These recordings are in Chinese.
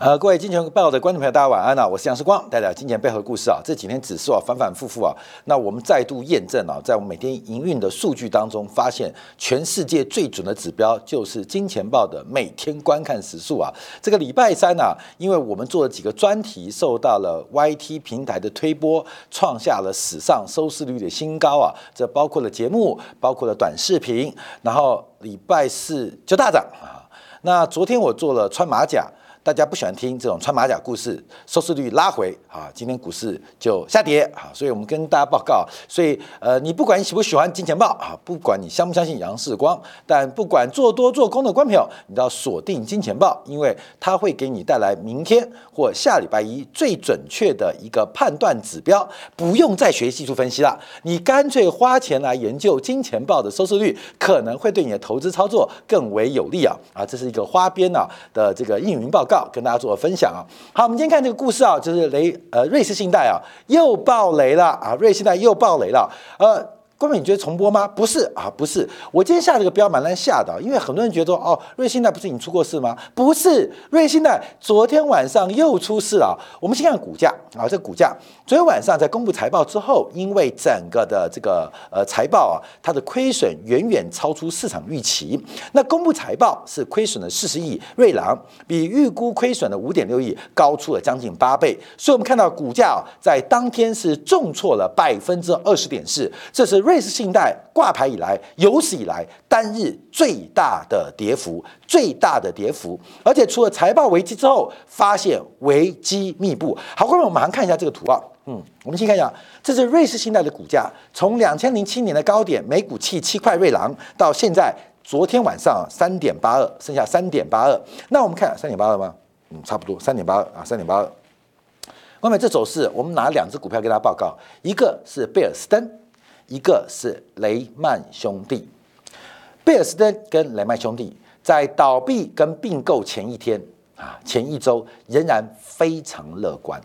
呃，各位金钱报的观众朋友，大家晚安啊！我是杨世光，带来金钱背后的故事啊。这几天指数啊反反复复啊，那我们再度验证啊，在我们每天营运的数据当中，发现全世界最准的指标就是金钱报的每天观看时数啊。这个礼拜三呢，因为我们做了几个专题，受到了 YT 平台的推播，创下了史上收视率的新高啊。这包括了节目，包括了短视频，然后礼拜四就大涨啊。那昨天我做了穿马甲。大家不喜欢听这种穿马甲故事，收视率拉回啊，今天股市就下跌啊，所以我们跟大家报告，所以呃，你不管你喜不喜欢金钱豹啊，不管你相不相信杨世光，但不管做多做空的观朋友，你都要锁定金钱豹，因为它会给你带来明天或下礼拜一最准确的一个判断指标，不用再学技术分析了，你干脆花钱来研究金钱豹的收视率，可能会对你的投资操作更为有利啊啊，这是一个花边啊的这个应云报告。跟大家做个分享啊，好，我们今天看这个故事啊，就是雷呃瑞士信贷啊又爆雷了啊，瑞士信贷又爆雷了，呃。各位，你觉得重播吗？不是啊，不是。我今天下这个标蛮难下的，因为很多人觉得说哦，瑞信贷不是已经出过事吗？不是，瑞信贷昨天晚上又出事了。我们先看股价啊，这股价昨天晚上在公布财报之后，因为整个的这个呃财报啊，它的亏损远远超出市场预期。那公布财报是亏损了四十亿，瑞郎比预估亏损的五点六亿高出了将近八倍。所以我们看到股价在当天是重挫了百分之二十点四，这是。瑞士信贷挂牌以来有史以来单日最大的跌幅，最大的跌幅，而且除了财报危机之后，发现危机密布。好，各位，我们马上看一下这个图啊。嗯，我们先看一下，这是瑞士信贷的股价，从两千零七年的高点每股七七块瑞郎，到现在昨天晚上三点八二，剩下三点八二。那我们看三点八二吗？嗯，差不多三点八二啊，三点八二。外面这走势，我们拿两只股票给大家报告，一个是贝尔斯登。一个是雷曼兄弟，贝尔斯登跟雷曼兄弟在倒闭跟并购前一天啊，前一周仍然非常乐观。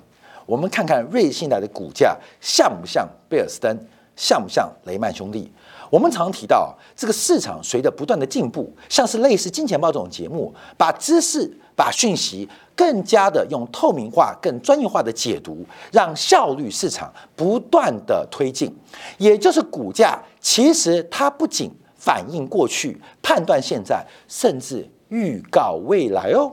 我们看看瑞信来的股价像不像贝尔斯登，像不像雷曼兄弟？我们常提到这个市场随着不断的进步，像是类似金钱豹这种节目，把知识。把讯息更加的用透明化、更专业化的解读，让效率市场不断的推进，也就是股价其实它不仅反映过去、判断现在，甚至预告未来哦。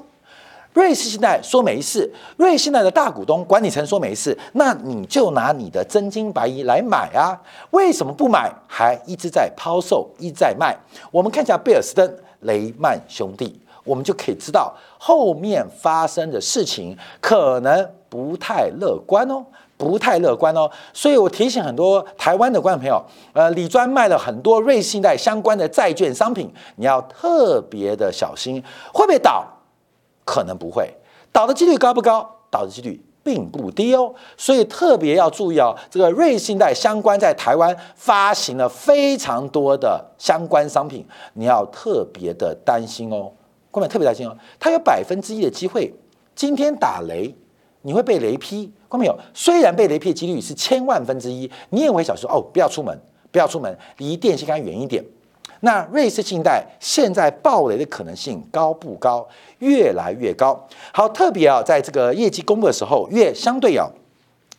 瑞士信贷说没事，瑞士信贷的大股东管理层说没事，那你就拿你的真金白银来买啊？为什么不买？还一直在抛售，一直在卖？我们看一下贝尔斯登、雷曼兄弟。我们就可以知道后面发生的事情可能不太乐观哦，不太乐观哦。所以我提醒很多台湾的观众朋友，呃，李专卖了很多瑞信贷相关的债券商品，你要特别的小心，会不会倒？可能不会，倒的几率高不高？倒的几率并不低哦。所以特别要注意哦，这个瑞信贷相关在台湾发行了非常多的相关商品，你要特别的担心哦。观众特别担心哦，它有百分之一的机会今天打雷，你会被雷劈。观众有，虽然被雷劈的几率是千万分之一，你也会想说哦，不要出门，不要出门，离电线杆远一点。那瑞士信贷现在暴雷的可能性高不高？越来越高。好，特别啊，在这个业绩公布的时候，越相对啊。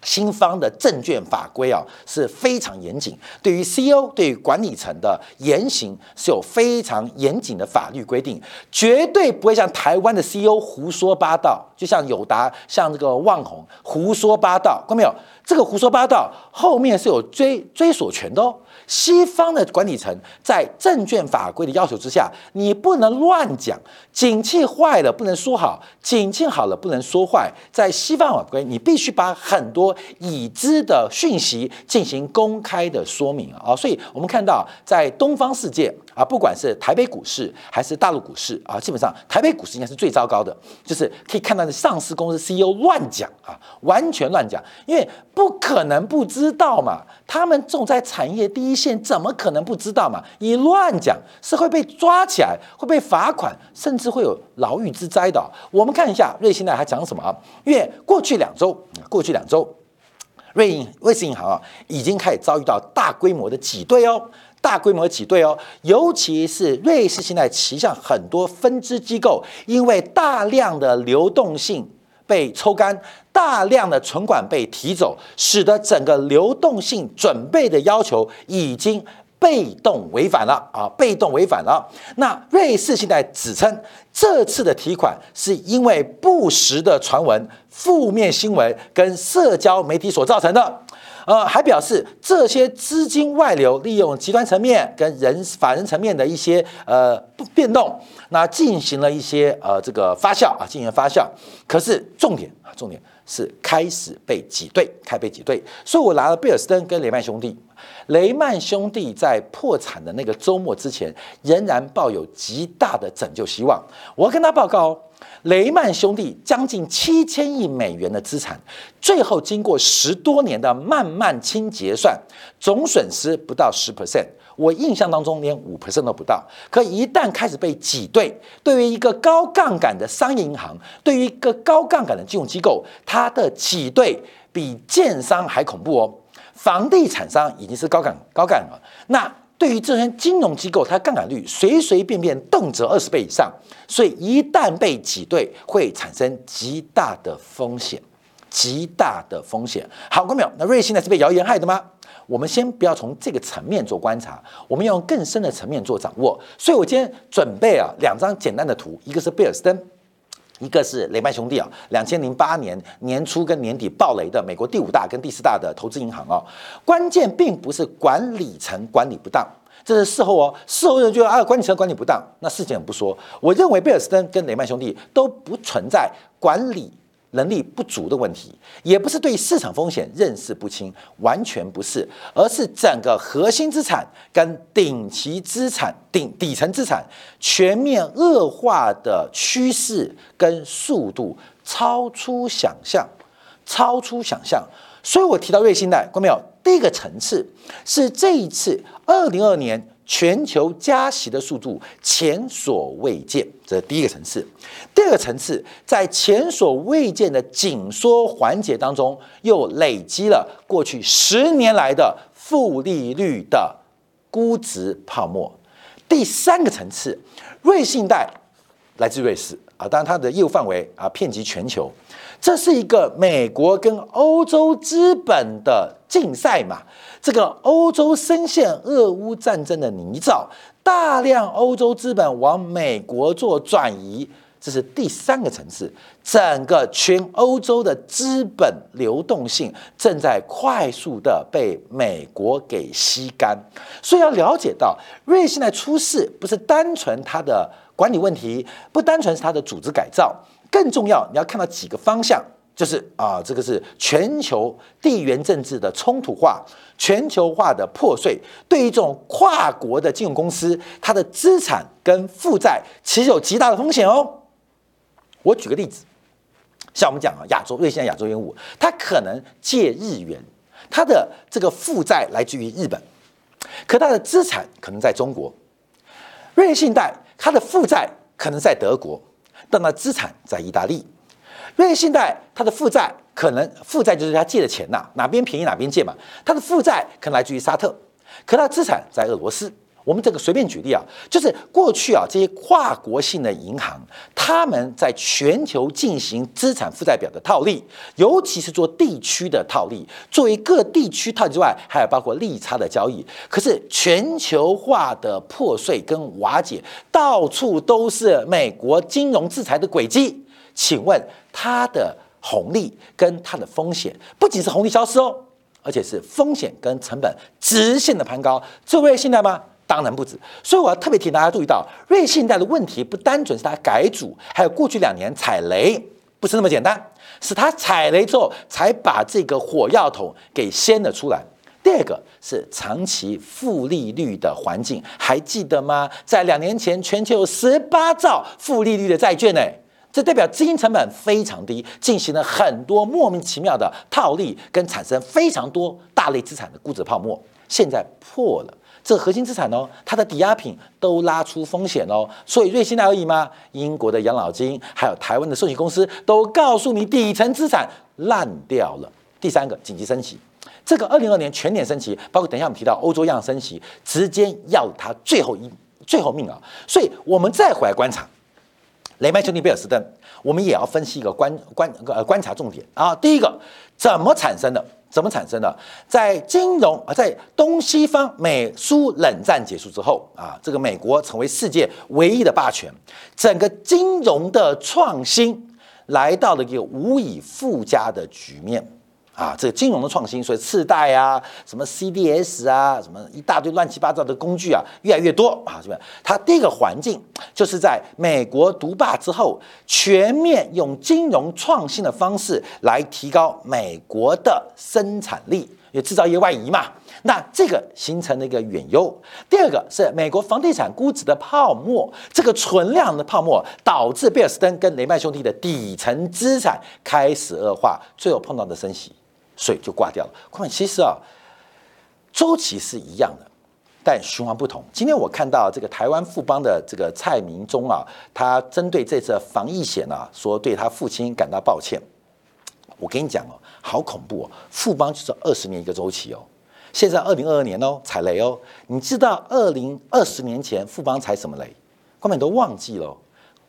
新方的证券法规啊是非常严谨，对于 CEO 对于管理层的言行是有非常严谨的法律规定，绝对不会像台湾的 CEO 胡说八道，就像友达像这个旺宏胡说八道，看到没有？这个胡说八道后面是有追追索权的哦。西方的管理层在证券法规的要求之下，你不能乱讲。景气坏了不能说好，景气好了不能说坏。在西方法规，你必须把很多已知的讯息进行公开的说明啊。所以我们看到，在东方世界啊，不管是台北股市还是大陆股市啊，基本上台北股市应该是最糟糕的，就是可以看到的上市公司 CEO 乱讲啊，完全乱讲，因为不可能不知道嘛，他们种在产业第一线，怎么可能不知道嘛？你乱讲是会被抓起来，会被罚款，甚至。会有牢狱之灾的。我们看一下瑞信贷还讲什么啊？因为过去两周，过去两周，瑞银瑞士银行啊，已经开始遭遇到大规模的挤兑哦。大规模挤兑哦，尤其是瑞士信贷旗下很多分支机构，因为大量的流动性被抽干，大量的存款被提走，使得整个流动性准备的要求已经被动违反了啊，被动违反了。那瑞士信贷指称，这次的提款是因为不实的传闻、负面新闻跟社交媒体所造成的。呃，还表示这些资金外流利用集团层面跟人法人层面的一些呃变动，那进行了一些呃这个发酵啊，进行发酵。可是重点啊，重点是开始被挤兑，开被挤兑。所以我拿了贝尔斯登跟雷曼兄弟，雷曼兄弟在破产的那个周末之前，仍然抱有极大的拯救希望。我跟他报告。雷曼兄弟将近七千亿美元的资产，最后经过十多年的慢慢清结算，总损失不到十 percent。我印象当中连五 percent 都不到。可一旦开始被挤兑，对于一个高杠杆的商业银行，对于一个高杠杆的金融机构，它的挤兑比建商还恐怖哦。房地产商已经是高杠高杠了，那。对于这些金融机构，它杠杆率随随便便动辄二十倍以上，所以一旦被挤兑，会产生极大的风险，极大的风险。好，各位朋友，那瑞信呢是被谣言害的吗？我们先不要从这个层面做观察，我们要用更深的层面做掌握。所以我今天准备啊两张简单的图，一个是贝尔斯登。一个是雷曼兄弟啊，两千零八年年初跟年底暴雷的美国第五大跟第四大的投资银行啊，关键并不是管理层管理不当，这是事后哦，事后人觉得啊管理层管理不当，那事情不说，我认为贝尔斯登跟雷曼兄弟都不存在管理。能力不足的问题，也不是对市场风险认识不清，完全不是，而是整个核心资产跟顶级资产、顶底层资产全面恶化的趋势跟速度超出想象，超出想象。所以我提到瑞信贷，看到没有？第一个层次是这一次二零二年。全球加息的速度前所未见，这是第一个层次。第二个层次，在前所未见的紧缩环节当中，又累积了过去十年来的负利率的估值泡沫。第三个层次，瑞信贷来自瑞士啊，当然它的业务范围啊遍及全球，这是一个美国跟欧洲资本的竞赛嘛。这个欧洲深陷俄乌战争的泥沼，大量欧洲资本往美国做转移，这是第三个层次。整个全欧洲的资本流动性正在快速的被美国给吸干，所以要了解到，瑞信在出事不是单纯它的管理问题，不单纯是它的组织改造，更重要，你要看到几个方向。就是啊，这个是全球地缘政治的冲突化、全球化的破碎，对于这种跨国的金融公司，它的资产跟负债其实有极大的风险哦。我举个例子，像我们讲啊，亚洲瑞信亚洲烟雾，它可能借日元，它的这个负债来自于日本，可它的资产可能在中国。瑞信贷它的负债可能在德国，但它资产在意大利。瑞信贷它的负债可能负债就是他借的钱呐，哪边便宜哪边借嘛。它的负债可能来自于沙特，可它资产在俄罗斯。我们这个随便举例啊，就是过去啊这些跨国性的银行，他们在全球进行资产负债表的套利，尤其是做地区的套利。作为各地区套利之外，还有包括利差的交易。可是全球化的破碎跟瓦解，到处都是美国金融制裁的轨迹。请问它的红利跟它的风险，不仅是红利消失哦，而且是风险跟成本直线的攀高。这瑞信贷吗？当然不止。所以我要特别提醒大家注意到，瑞信贷的问题不单纯是它改组，还有过去两年踩雷，不是那么简单，是它踩雷之后才把这个火药桶给掀了出来。第二个是长期负利率的环境，还记得吗？在两年前，全球有十八兆负利率的债券呢。这代表资金成本非常低，进行了很多莫名其妙的套利，跟产生非常多大类资产的估值泡沫。现在破了，这核心资产哦，它的抵押品都拉出风险哦。所以瑞信贷而已吗？英国的养老金，还有台湾的寿险公司都告诉你底层资产烂掉了。第三个紧急升级，这个二零二年全年升级，包括等一下我们提到欧洲央行升级，直接要他最后一最后命啊！所以我们再回来观察雷曼兄弟、贝尔斯登，我们也要分析一个观观呃观察重点啊。第一个，怎么产生的？怎么产生的？在金融啊，在东西方美苏冷战结束之后啊，这个美国成为世界唯一的霸权，整个金融的创新来到了一个无以复加的局面。啊，这个金融的创新，所以次贷啊，什么 CDS 啊，什么一大堆乱七八糟的工具啊，越来越多啊，是不是？它第一个环境就是在美国独霸之后，全面用金融创新的方式来提高美国的生产力，因为制造业外移嘛。那这个形成了一个远优。第二个是美国房地产估值的泡沫，这个存量的泡沫导致贝尔斯登跟雷曼兄弟的底层资产开始恶化，最后碰到的升息。水就挂掉了。况其实啊，周期是一样的，但循环不同。今天我看到这个台湾富邦的这个蔡明忠啊，他针对这次防疫险啊，说对他父亲感到抱歉。我跟你讲哦，好恐怖哦！富邦就是二十年一个周期哦，现在二零二二年哦，踩雷哦。你知道二零二十年前富邦踩什么雷？后面都忘记了，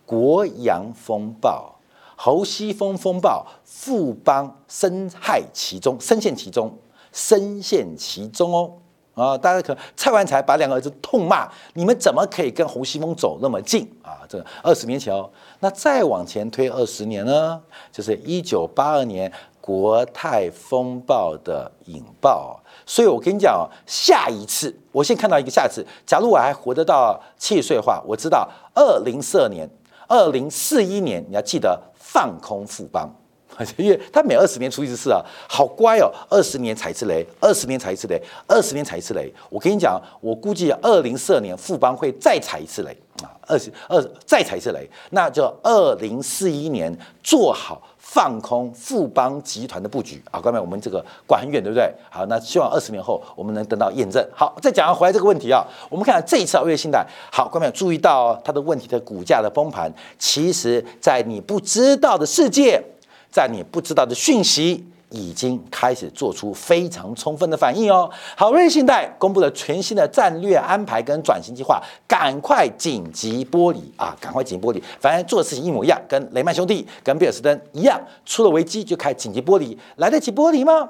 国阳风暴。侯西风风暴，富邦深害其中，深陷其中，深陷其中哦！啊，大家可蔡万才把两个儿子痛骂，你们怎么可以跟侯西风走那么近啊？这二十年前哦，那再往前推二十年呢，就是一九八二年国泰风暴的引爆。所以我跟你讲，下一次我先看到一个下一次，假如我还活得到七十岁的话，我知道二零四二年、二零四一年，你要记得。放空富邦，因为他每二十年出一次事啊，好乖哦，二十年踩一次雷，二十年踩一次雷，二十年踩一次雷。我跟你讲，我估计二零四二年富邦会再踩一次雷啊，二十二再踩一次雷，那就二零四一年做好放空富邦集团的布局啊。各位，我们这个管很远，对不对？好，那希望二十年后我们能得到验证。好，再讲回来这个问题啊，我们看这一次啊，瑞信贷，好，各位注意到它的问题的股价的崩盘，其实在你不知道的世界。在你不知道的讯息已经开始做出非常充分的反应哦。好，瑞信贷公布了全新的战略安排跟转型计划，赶快紧急剥离啊！赶快紧急剥离，反正做的事情一模一样，跟雷曼兄弟、跟贝尔斯登一样，出了危机就开紧急剥离，来得及剥离吗？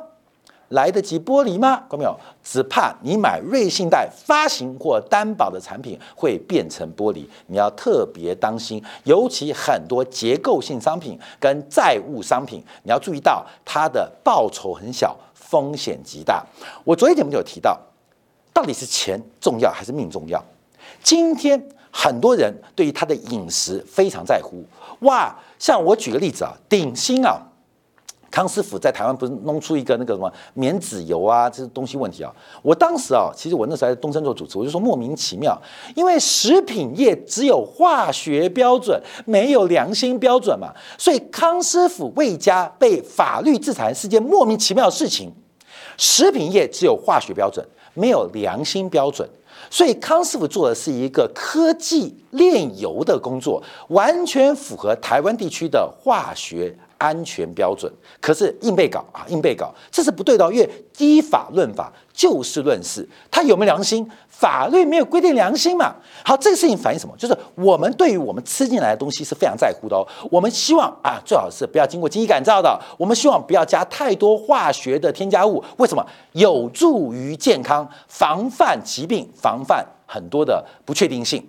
来得及剥离吗？看到没有？只怕你买瑞信贷发行或担保的产品会变成剥离，你要特别当心。尤其很多结构性商品跟债务商品，你要注意到它的报酬很小，风险极大。我昨天节目就有提到，到底是钱重要还是命重要？今天很多人对于他的饮食非常在乎。哇，像我举个例子啊，鼎新啊。康师傅在台湾不是弄出一个那个什么免脂油啊，这些东西问题啊。我当时啊，其实我那时候在东森做主持，我就说莫名其妙，因为食品业只有化学标准，没有良心标准嘛，所以康师傅魏家被法律制裁是件莫名其妙的事情。食品业只有化学标准，没有良心标准，所以康师傅做的是一个科技炼油的工作，完全符合台湾地区的化学。安全标准，可是硬被搞啊，硬被搞，这是不对的。因为依法论法，就事论事，他有没有良心？法律没有规定良心嘛。好，这个事情反映什么？就是我们对于我们吃进来的东西是非常在乎的哦。我们希望啊，最好是不要经过精益改造的。我们希望不要加太多化学的添加物。为什么？有助于健康，防范疾病，防范很多的不确定性。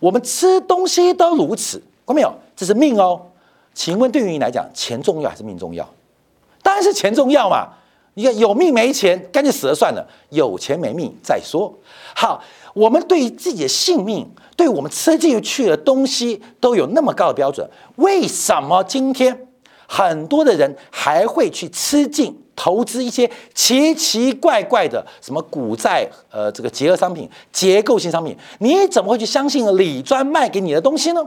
我们吃东西都如此，看到没有？这是命哦。请问，对于你来讲，钱重要还是命重要？当然是钱重要嘛！你看，有命没钱，干脆死了算了；有钱没命再说。好，我们对于自己的性命，对我们吃进去的东西，都有那么高的标准，为什么今天很多的人还会去吃进、投资一些奇奇怪怪的什么股债、呃，这个结合商品、结构性商品？你怎么会去相信李专卖给你的东西呢？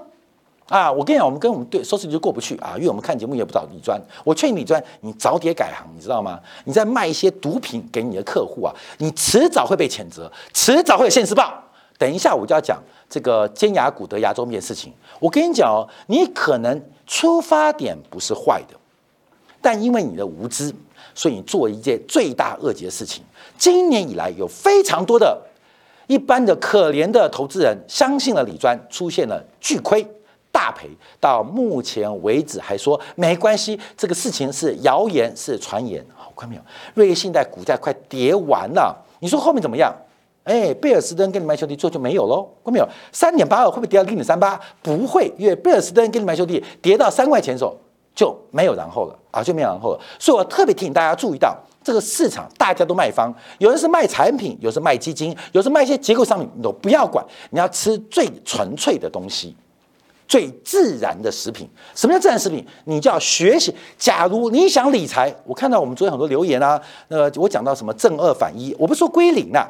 啊，我跟你讲，我们跟我们对收视率就过不去啊，因为我们看节目也不找李专。我劝你李专，你早点改行，你知道吗？你在卖一些毒品给你的客户啊，你迟早会被谴责，迟早会有现世报。等一下我就要讲这个尖牙骨得牙周病的事情。我跟你讲哦，你可能出发点不是坏的，但因为你的无知，所以你做一件罪大恶极的事情。今年以来，有非常多的一般的可怜的投资人相信了李专，出现了巨亏大赔。到目前为止，还说没关系，这个事情是谣言，是传言。好，看没有？瑞信在股价快跌完了，你说后面怎么样？哎，贝尔斯登跟你买兄弟做就没有喽，看没有？三点八二会不会跌到零点三八？不会，因为贝尔斯登跟你买兄弟跌到三块钱的时候就没有然后了啊，就没有然后了。所以我特别提醒大家注意到，这个市场大家都卖方，有人是卖产品，有人是卖基金，有是卖一些结构商品，你都不要管，你要吃最纯粹的东西，最自然的食品。什么叫自然食品？你就要学习。假如你想理财，我看到我们昨天很多留言啊，呃，我讲到什么正二反一，我不说归零啊。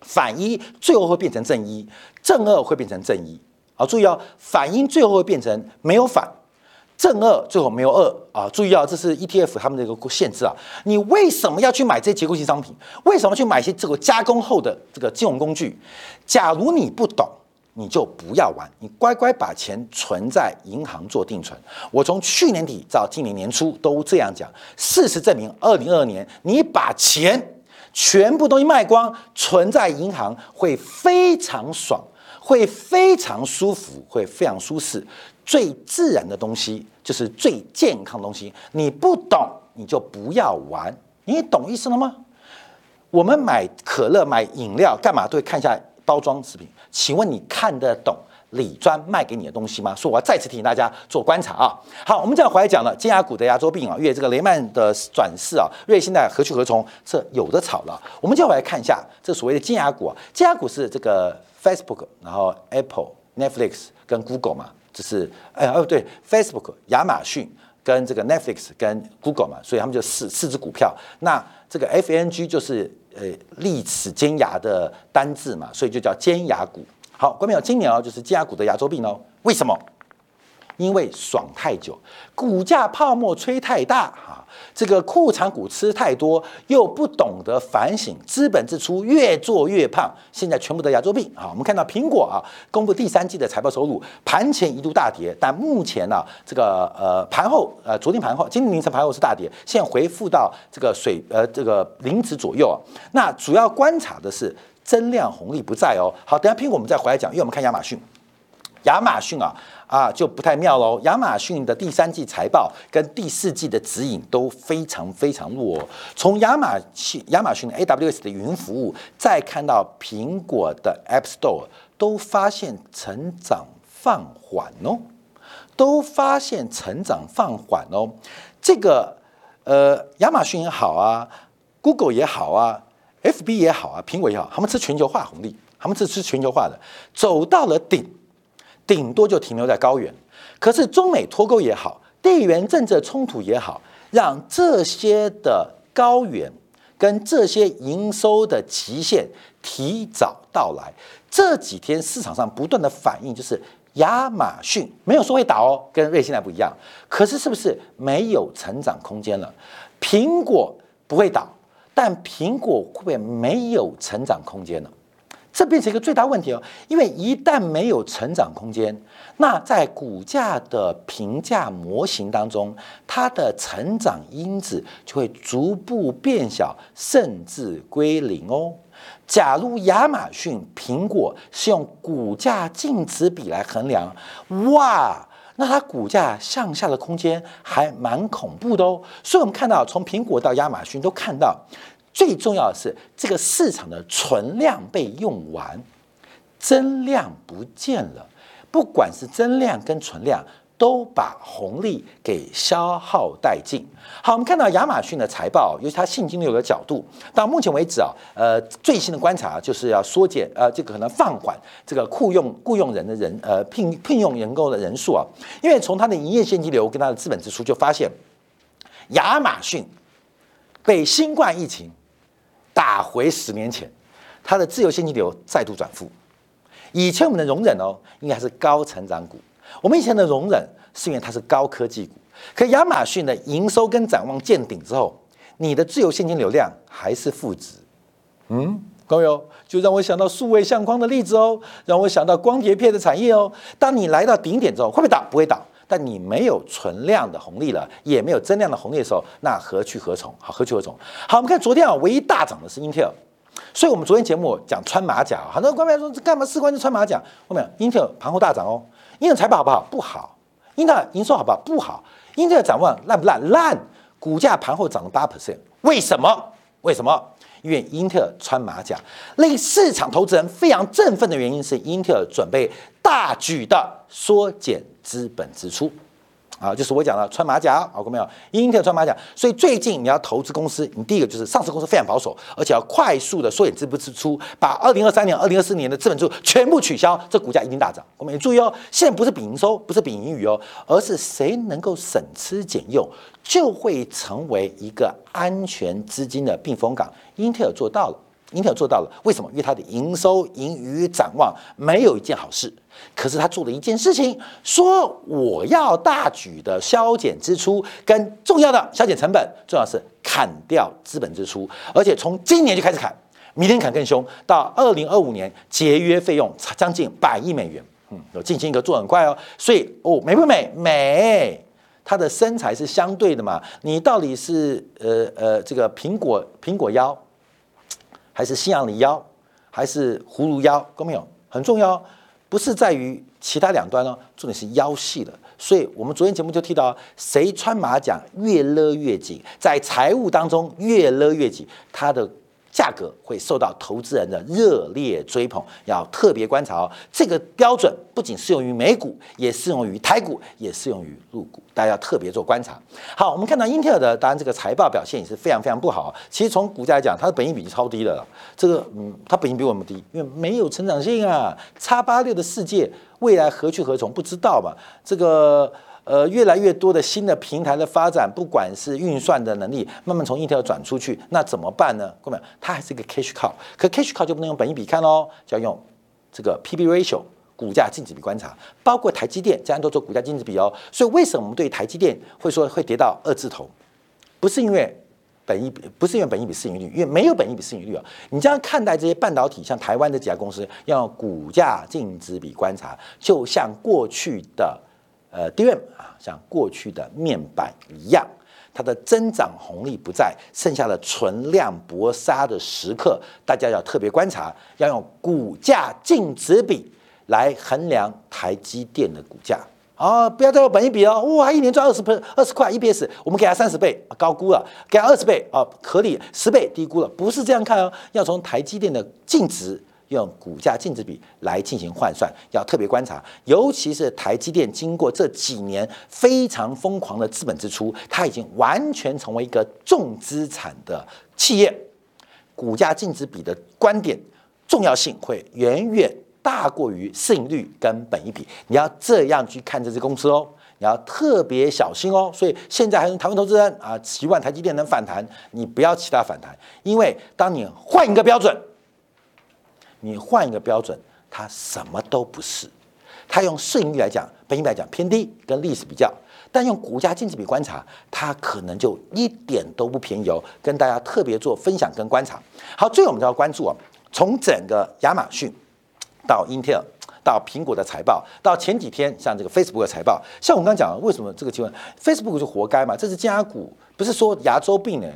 反一最后会变成正一，正二会变成正一。好，注意哦，反一最后会变成没有反，正二最后没有二啊。注意哦，这是 ETF 他们的一个限制啊。你为什么要去买这些结构性商品？为什么去买一些这个加工后的这个金融工具？假如你不懂，你就不要玩，你乖乖把钱存在银行做定存。我从去年底到今年年初都这样讲。事实证明，二零二二年你把钱。全部东西卖光，存在银行会非常爽，会非常舒服，会非常舒适。最自然的东西就是最健康的东西。你不懂，你就不要玩。你懂意思了吗？我们买可乐、买饮料干嘛都会看一下包装食品。请问你看得懂？李专卖给你的东西吗？所以我要再次提醒大家做观察啊。好，我们这样回来讲了金牙股的牙周病啊，因为这个雷曼的转世啊，瑞现在何去何从？这有的炒了。我们就来看一下这所谓的金牙股啊，金牙股是这个 Facebook，然后 Apple、Netflix 跟 Google 嘛，这是哎哦对，Facebook、亚马逊跟这个 Netflix 跟 Google 嘛，所以他们就四四只股票。那这个 FNG 就是呃利齿尖牙的单字嘛，所以就叫尖牙骨。好，关没有？今年哦，就是尖牙骨的牙周病哦。为什么？因为爽太久，股价泡沫吹太大哈，这个库藏股吃太多，又不懂得反省，资本支出越做越胖，现在全部得牙周病啊。我们看到苹果啊，公布第三季的财报收入，盘前一度大跌，但目前呢，这个呃盘后呃昨天盘后，今天凌晨盘后是大跌，现在回复到这个水呃这个零值左右啊。那主要观察的是。增量红利不在哦。好，等下苹果我们再回来讲，因为我们看亚马逊，亚马逊啊啊就不太妙喽。亚马逊的第三季财报跟第四季的指引都非常非常弱。从亚马逊亚马逊的 AWS 的云服务，再看到苹果的 App Store，都发现成长放缓哦，都发现成长放缓哦。这个呃，亚马逊也好啊，Google 也好啊。F B 也好啊，苹果也好，他们吃全球化红利，他们是吃全球化的，走到了顶，顶多就停留在高原。可是中美脱钩也好，地缘政治冲突也好，让这些的高原跟这些营收的极限提早到来。这几天市场上不断的反应就是亚马逊没有说会倒哦，跟瑞现在不一样。可是是不是没有成长空间了？苹果不会倒。但苹果会不会没有成长空间呢？这变成一个最大问题哦。因为一旦没有成长空间，那在股价的评价模型当中，它的成长因子就会逐步变小，甚至归零哦。假如亚马逊、苹果是用股价净值比来衡量，哇！那它股价向下的空间还蛮恐怖的哦，所以我们看到从苹果到亚马逊都看到，最重要的是这个市场的存量被用完，增量不见了，不管是增量跟存量。都把红利给消耗殆尽。好，我们看到亚马逊的财报，由于它现金流的角度，到目前为止啊，呃，最新的观察就是要缩减，呃，这个可能放缓这个雇佣雇佣人的人，呃，聘聘用员工的人数啊。因为从它的营业现金流跟它的资本支出就发现，亚马逊被新冠疫情打回十年前，它的自由现金流再度转负。以前我们的容忍哦，应该还是高成长股。我们以前的容忍是因为它是高科技股，可亚马逊的营收跟展望见顶之后，你的自由现金流量还是负值。嗯，朋友就让我想到数位相框的例子哦，让我想到光碟片的产业哦。当你来到顶点之后，会不会倒？不会倒。但你没有存量的红利了，也没有增量的红利的时候，那何去何从？好，何去何从？好，我们看昨天啊，唯一大涨的是英特尔，所以我们昨天节目讲穿马甲，很多观众说干嘛事关就穿马甲？后面英特尔盘后大涨哦，英特尔财报好不好？不好，英特尔营收好不好？不好，英特尔展望烂不烂？烂，股价盘后涨了八 percent，为什么？为什么？因为英特尔穿马甲，令市场投资人非常振奋的原因是，英特尔准备大举的缩减资本支出。啊，就是我讲的穿马甲，好过没有？英特尔穿马甲，所以最近你要投资公司，你第一个就是上市公司非常保守，而且要快速的缩减资本支出，把二零二三年、二零二四年的资本支出全部取消，这股价一定大涨。我们也注意哦，现在不是比营收，不是比盈余哦，而是谁能够省吃俭用，就会成为一个安全资金的避风港。英特尔做到了。英特尔做到了，为什么？因为它的营收、盈余展望没有一件好事。可是他做了一件事情，说我要大举的削减支出，跟重要的削减成本，重要是砍掉资本支出，而且从今年就开始砍，明年砍更凶，到二零二五年节约费用将近百亿美元。嗯，有进行一个做很快哦。所以哦，美不美？美。它的身材是相对的嘛？你到底是呃呃这个苹果苹果腰？还是西洋的腰，还是葫芦腰，各位没有？很重要，不是在于其他两端哦，重点是腰细的。所以我们昨天节目就提到，谁穿马甲越勒越紧，在财务当中越勒越紧，他的。价格会受到投资人的热烈追捧，要特别观察哦。这个标准不仅适用于美股，也适用于台股，也适用于陆股，大家要特别做观察。好，我们看到英特尔的，当然这个财报表现也是非常非常不好。其实从股价来讲，它的本益比超低的了。这个，嗯，它本益比我们低，因为没有成长性啊。叉八六的世界未来何去何从，不知道嘛？这个。呃，越来越多的新的平台的发展，不管是运算的能力，慢慢从英特尔转出去，那怎么办呢？各位，它还是一个 cash cow，可 cash cow 就不能用本益比看喽，就要用这个 P/B ratio 股价净值比观察，包括台积电，这样都做股价净值比哦。所以为什么我们对台积电会说会跌到二字头？不是因为本益比，不是因为本益比市盈率，因为没有本益比市盈率啊。你这样看待这些半导体，像台湾的几家公司，要股价净值比观察，就像过去的。呃，DRAM 啊，像过去的面板一样，它的增长红利不在，剩下的存量搏杀的时刻，大家要特别观察，要用股价净值比来衡量台积电的股价啊，不要再用本益比哦，哇，一年赚二十倍、二十块 EPS，我们给它三十倍，高估了；给它二十倍啊，合理；十倍低估了，不是这样看哦，要从台积电的净值。用股价净值比来进行换算，要特别观察，尤其是台积电经过这几年非常疯狂的资本支出，它已经完全成为一个重资产的企业，股价净值比的观点重要性会远远大过于市盈率跟本益比，你要这样去看这支公司哦，你要特别小心哦。所以现在还是台湾投资人啊，期望台积电能反弹，你不要期待反弹，因为当你换一个标准。你换一个标准，它什么都不是。它用市盈率来讲，本益比来讲偏低，跟历史比较；但用股价净值比观察，它可能就一点都不便宜哦。跟大家特别做分享跟观察。好，最后我们就要关注啊，从整个亚马逊到 Intel 到苹果的财报，到前几天像这个 Facebook 的财报，像我刚刚讲，为什么这个新闻 Facebook 就活该嘛？这是加股，不是说牙周病呢，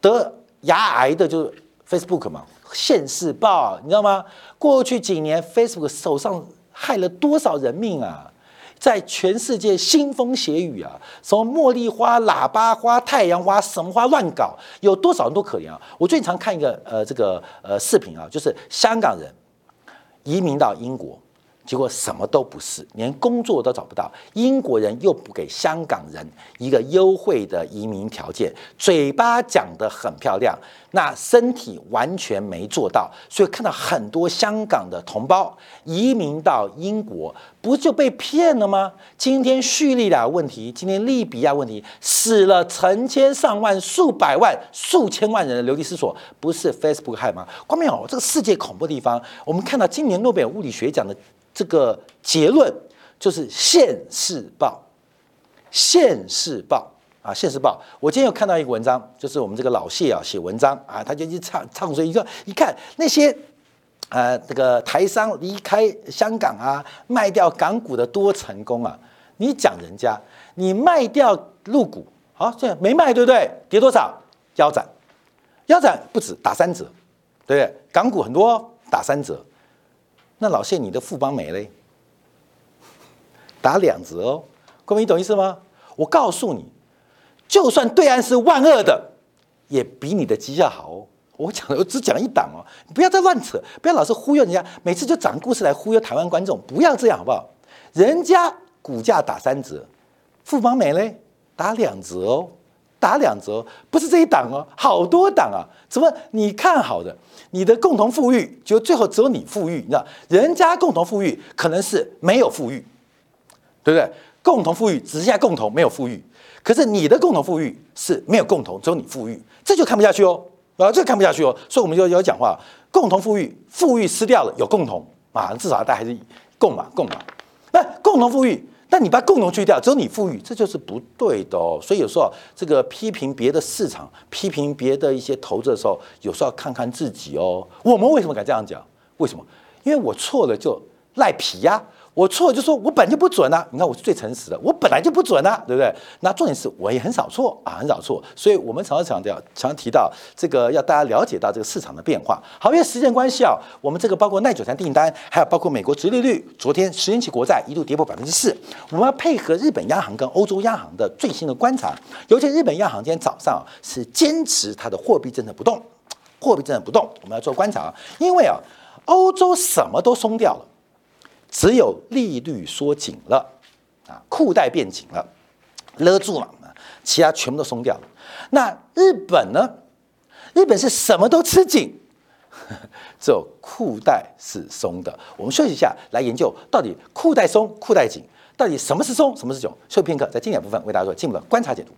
得牙癌的就是 Facebook 嘛？现世报，你知道吗？过去几年，Facebook 手上害了多少人命啊？在全世界腥风血雨啊，什么茉莉花、喇叭花、太阳花，什么花乱搞，有多少人都可怜啊！我最近常看一个呃这个呃视频啊，就是香港人移民到英国。结果什么都不是，连工作都找不到。英国人又不给香港人一个优惠的移民条件，嘴巴讲得很漂亮，那身体完全没做到。所以看到很多香港的同胞移民到英国，不就被骗了吗？今天叙利亚问题，今天利比亚问题，死了成千上万、数百万、数千万人的流离失所，不是 Facebook 害吗？光没有这个世界恐怖的地方，我们看到今年诺贝尔物理学奖的。这个结论就是《现世报》，《现世报》啊，《现世报》。我今天有看到一个文章，就是我们这个老谢啊写文章啊，他就一唱唱说一个，一看那些呃这个台商离开香港啊，卖掉港股的多成功啊！你讲人家，你卖掉入股，好，现在没卖，对不对？跌多少？腰斩，腰斩不止打三折，对不对？港股很多打三折，那老谢你的富邦美嘞，打两折哦，各位你懂意思吗？我告诉你，就算对岸是万恶的，也比你的绩效好哦。我讲的我只讲一档哦，你不要再乱扯，不要老是忽悠人家，每次就讲故事来忽悠台湾观众，不要这样好不好？人家股价打三折，富邦美嘞打两折哦。打两折，不是这一档哦，好多档啊！怎么你看好的，你的共同富裕，就最后只有你富裕，你知道？人家共同富裕可能是没有富裕，对不对？共同富裕只剩下共同，没有富裕。可是你的共同富裕是没有共同，只有你富裕，这就看不下去哦，啊，这看不下去哦。所以我们就要讲话，共同富裕，富裕失掉了，有共同啊，至少大家还是共嘛，共嘛。那共同富裕。但你把共同去掉，只有你富裕，这就是不对的哦。所以有时候这个批评别的市场、批评别的一些投资的时候，有时候要看看自己哦。我们为什么敢这样讲？为什么？因为我错了就赖皮呀。我错就说，我本就不准啊！你看我是最诚实的，我本来就不准啊，对不对？那重点是我也很少错啊，很少错。所以我们常常强调，常提到这个，要大家了解到这个市场的变化。好，因为时间关系啊，我们这个包括耐久材订单，还有包括美国殖利率，昨天十年期国债一度跌破百分之四。我们要配合日本央行跟欧洲央行的最新的观察，尤其日本央行今天早上是坚持它的货币政策不动，货币政策不动，我们要做观察，因为啊，欧洲什么都松掉了。只有利率缩紧了，啊，裤带变紧了，勒住了，其他全部都松掉了。那日本呢？日本是什么都吃紧，只有裤带是松的。我们休息一下，来研究到底裤带松、裤带紧，到底什么是松，什么是紧？休息片刻，在经典部分为大家做进一步的观察解读。